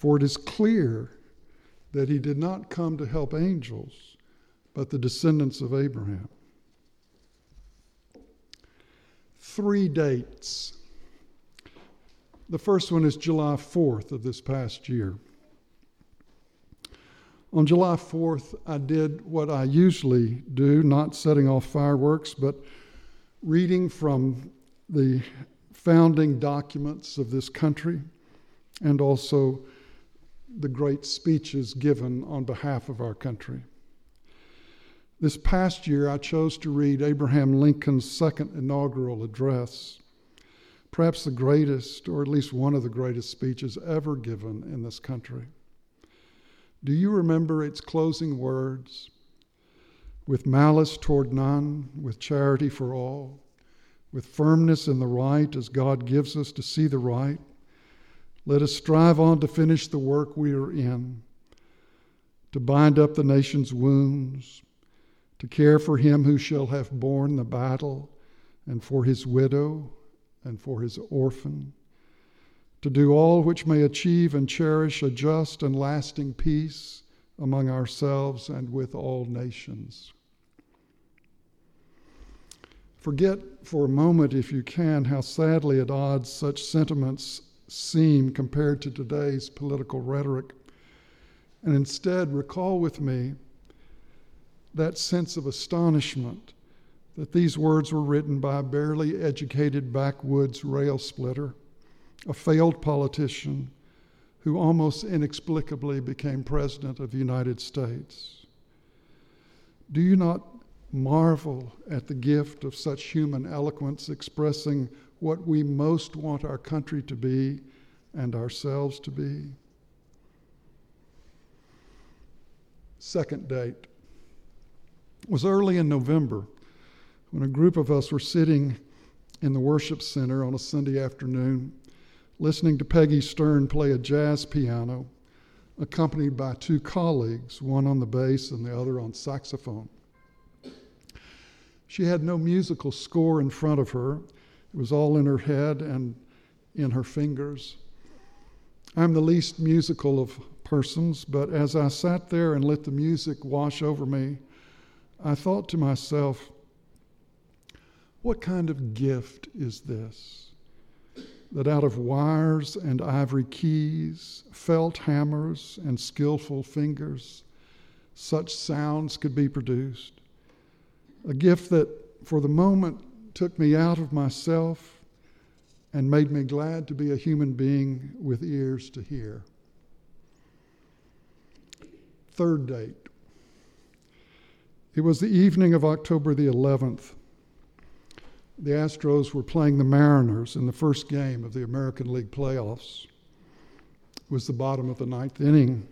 For it is clear that he did not come to help angels, but the descendants of Abraham. Three dates. The first one is July 4th of this past year. On July 4th, I did what I usually do, not setting off fireworks, but reading from the founding documents of this country and also the great speeches given on behalf of our country. This past year, I chose to read Abraham Lincoln's second inaugural address, perhaps the greatest, or at least one of the greatest speeches ever given in this country. Do you remember its closing words? With malice toward none, with charity for all, with firmness in the right as God gives us to see the right, let us strive on to finish the work we are in, to bind up the nation's wounds, to care for him who shall have borne the battle, and for his widow, and for his orphan, to do all which may achieve and cherish a just and lasting peace among ourselves and with all nations. Forget for a moment, if you can, how sadly at odds such sentiments seem compared to today's political rhetoric. And instead, recall with me that sense of astonishment that these words were written by a barely educated backwoods rail splitter, a failed politician who almost inexplicably became president of the United States. Do you not marvel at the gift of such human eloquence expressing what we most want our country to be and ourselves to be. Second date was early in November when a group of us were sitting in the worship center on a Sunday afternoon listening to Peggy Stern play a jazz piano accompanied by two colleagues, one on the bass and the other on saxophone. She had no musical score in front of her. It was all in her head and in her fingers. I'm the least musical of persons, but as I sat there and let the music wash over me, I thought to myself, what kind of gift is this? That out of wires and ivory keys, felt hammers, and skillful fingers, such sounds could be produced a gift that for the moment took me out of myself and made me glad to be a human being with ears to hear. Third date. It was the evening of October the 11th. The Astros were playing the Mariners in the first game of the American League playoffs. It was the bottom of the ninth inning,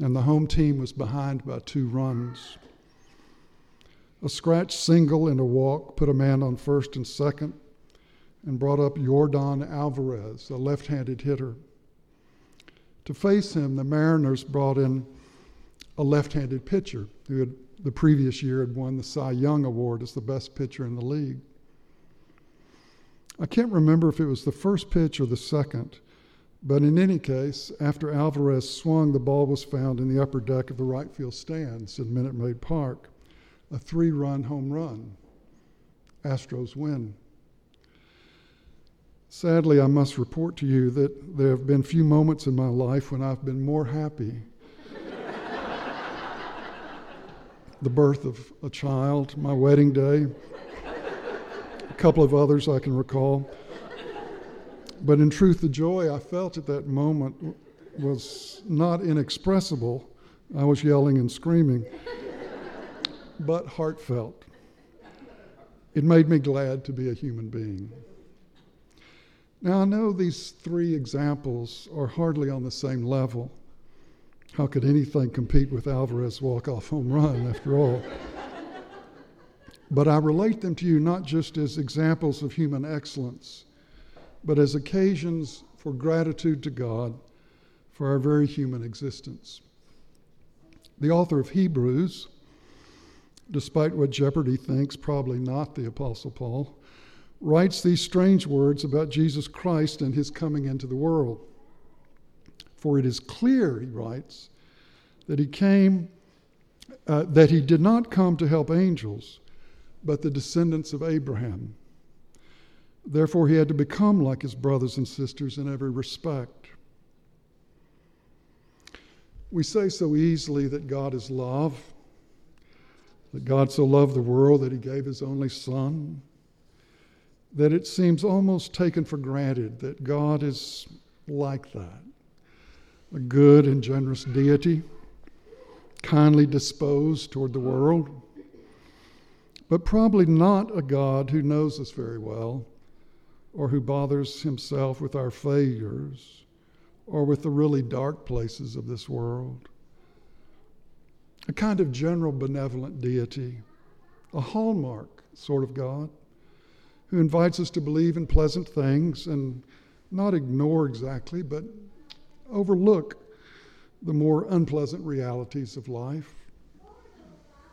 and the home team was behind by two runs. A scratch single and a walk put a man on first and second and brought up Yordan Alvarez, a left handed hitter. To face him, the Mariners brought in a left handed pitcher who had the previous year had won the Cy Young Award as the best pitcher in the league. I can't remember if it was the first pitch or the second, but in any case, after Alvarez swung, the ball was found in the upper deck of the right field stands in Minute Maid Park a three run home run. Astros win. Sadly, I must report to you that there have been few moments in my life when I've been more happy. the birth of a child, my wedding day, a couple of others I can recall. But in truth, the joy I felt at that moment was not inexpressible. I was yelling and screaming but heartfelt. It made me glad to be a human being. Now, I know these three examples are hardly on the same level. How could anything compete with Alvarez walk-off home run, after all? but I relate them to you not just as examples of human excellence, but as occasions for gratitude to God for our very human existence. The author of Hebrews despite what Jeopardy thinks, probably not the Apostle Paul, writes these strange words about Jesus Christ and his coming into the world. For it is clear, he writes, that he came, uh, that he did not come to help angels, but the descendants of Abraham. Therefore, he had to become like his brothers and sisters in every respect. We say so easily that God is love, that God so loved the world that he gave his only Son, that it seems almost taken for granted that God is like that a good and generous deity, kindly disposed toward the world, but probably not a God who knows us very well or who bothers himself with our failures or with the really dark places of this world. A kind of general benevolent deity, a hallmark sort of God, who invites us to believe in pleasant things and not ignore exactly, but overlook the more unpleasant realities of life.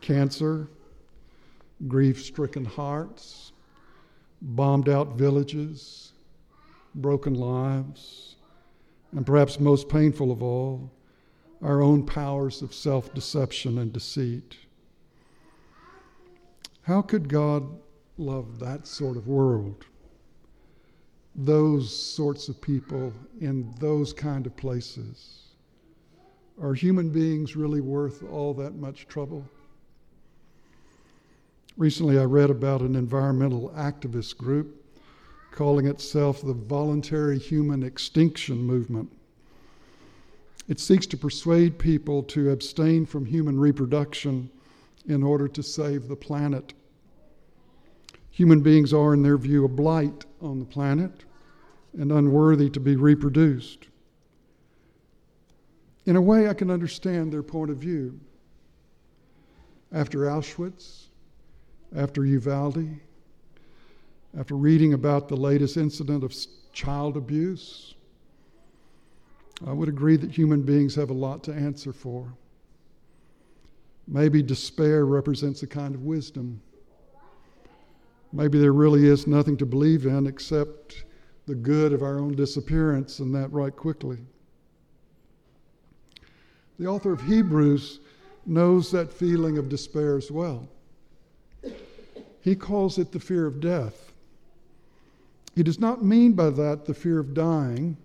Cancer, grief stricken hearts, bombed out villages, broken lives, and perhaps most painful of all, our own powers of self deception and deceit. How could God love that sort of world? Those sorts of people in those kind of places? Are human beings really worth all that much trouble? Recently, I read about an environmental activist group calling itself the Voluntary Human Extinction Movement. It seeks to persuade people to abstain from human reproduction in order to save the planet. Human beings are, in their view, a blight on the planet and unworthy to be reproduced. In a way, I can understand their point of view. After Auschwitz, after Uvalde, after reading about the latest incident of child abuse, I would agree that human beings have a lot to answer for. Maybe despair represents a kind of wisdom. Maybe there really is nothing to believe in except the good of our own disappearance, and that right quickly. The author of Hebrews knows that feeling of despair as well. He calls it the fear of death. He does not mean by that the fear of dying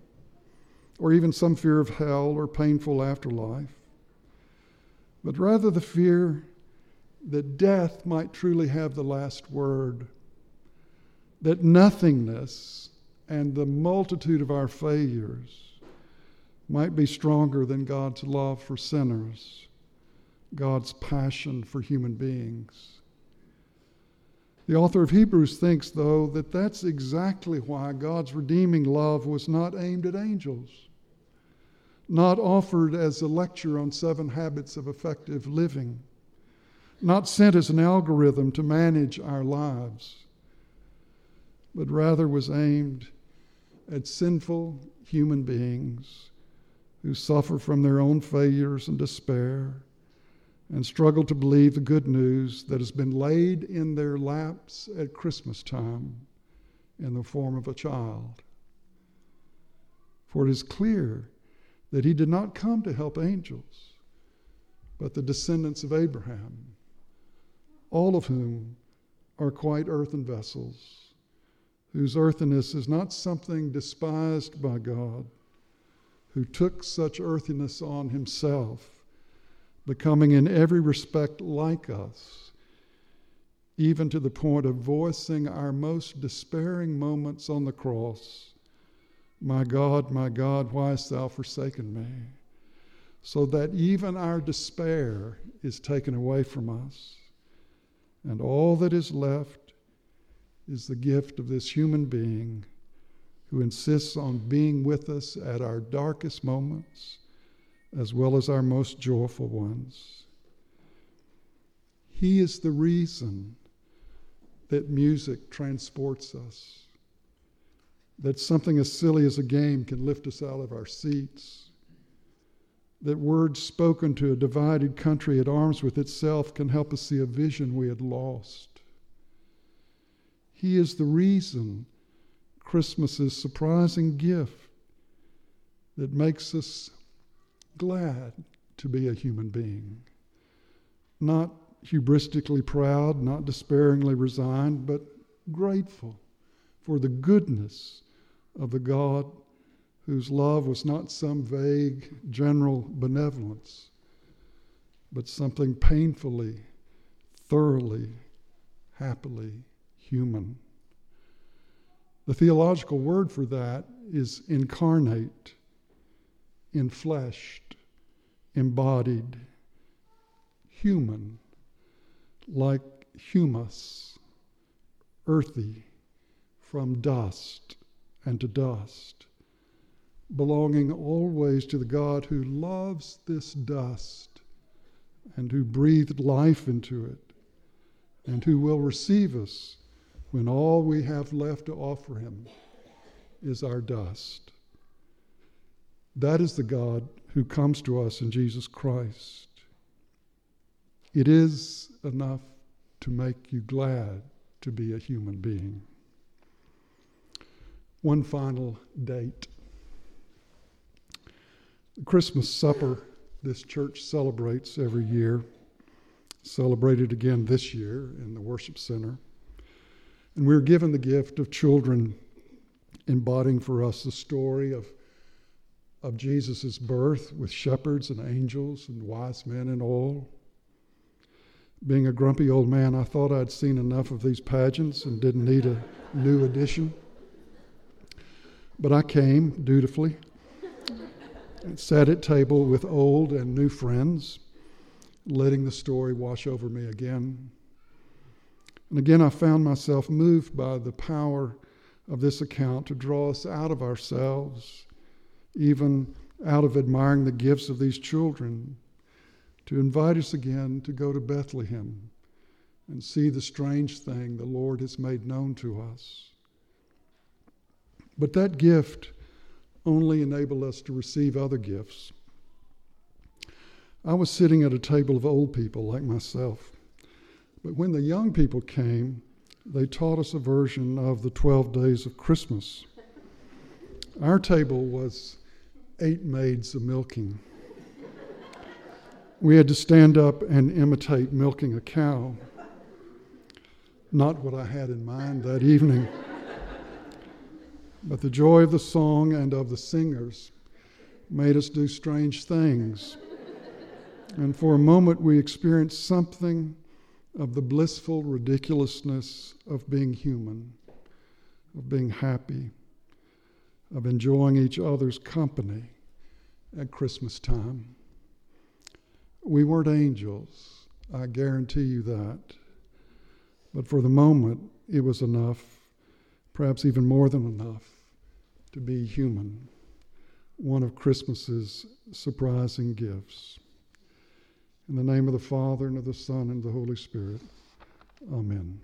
or even some fear of hell or painful afterlife, but rather the fear that death might truly have the last word, that nothingness and the multitude of our failures might be stronger than God's love for sinners, God's passion for human beings. The author of Hebrews thinks, though, that that's exactly why God's redeeming love was not aimed at angels, not offered as a lecture on seven habits of effective living, not sent as an algorithm to manage our lives, but rather was aimed at sinful human beings who suffer from their own failures and despair and struggle to believe the good news that has been laid in their laps at Christmas time in the form of a child. For it is clear that he did not come to help angels, but the descendants of Abraham, all of whom are quite earthen vessels, whose earthiness is not something despised by God, who took such earthiness on himself becoming in every respect like us, even to the point of voicing our most despairing moments on the cross My God, my God, why hast thou forsaken me? So that even our despair is taken away from us, and all that is left is the gift of this human being who insists on being with us at our darkest moments as well as our most joyful ones. He is the reason that music transports us, that something as silly as a game can lift us out of our seats, that words spoken to a divided country at arms with itself can help us see a vision we had lost. He is the reason Christmas's surprising gift that makes us glad to be a human being. Not hubristically proud, not despairingly resigned, but grateful for the goodness of the God whose love was not some vague general benevolence, but something painfully, thoroughly, happily human. The theological word for that is incarnate, infleshed, embodied, human, like humus, earthy, from dust and to dust, belonging always to the God who loves this dust and who breathed life into it and who will receive us when all we have left to offer him is our dust. That is the God who comes to us in Jesus Christ. It is enough to make you glad to be a human being. One final date. The Christmas supper this church celebrates every year, celebrated again this year in the worship center. And we're given the gift of children embodying for us the story of, of Jesus' birth with shepherds and angels and wise men and all. Being a grumpy old man, I thought I'd seen enough of these pageants and didn't need a new edition. But I came dutifully and sat at table with old and new friends, letting the story wash over me again. And again, I found myself moved by the power of this account to draw us out of ourselves, even out of admiring the gifts of these children, to invite us again to go to Bethlehem and see the strange thing the Lord has made known to us. But that gift only enabled us to receive other gifts. I was sitting at a table of old people like myself. But when the young people came, they taught us a version of the 12 days of Christmas. Our table was eight maids of milking. We had to stand up and imitate milking a cow. Not what I had in mind that evening. But the joy of the song and of the singers made us do strange things. And for a moment, we experienced something of the blissful ridiculousness of being human, of being happy, of enjoying each other's company at Christmas time. We weren't angels, I guarantee you that. But for the moment, it was enough perhaps even more than enough, to be human, one of Christmas's surprising gifts. In the name of the Father, and of the Son, and of the Holy Spirit, amen.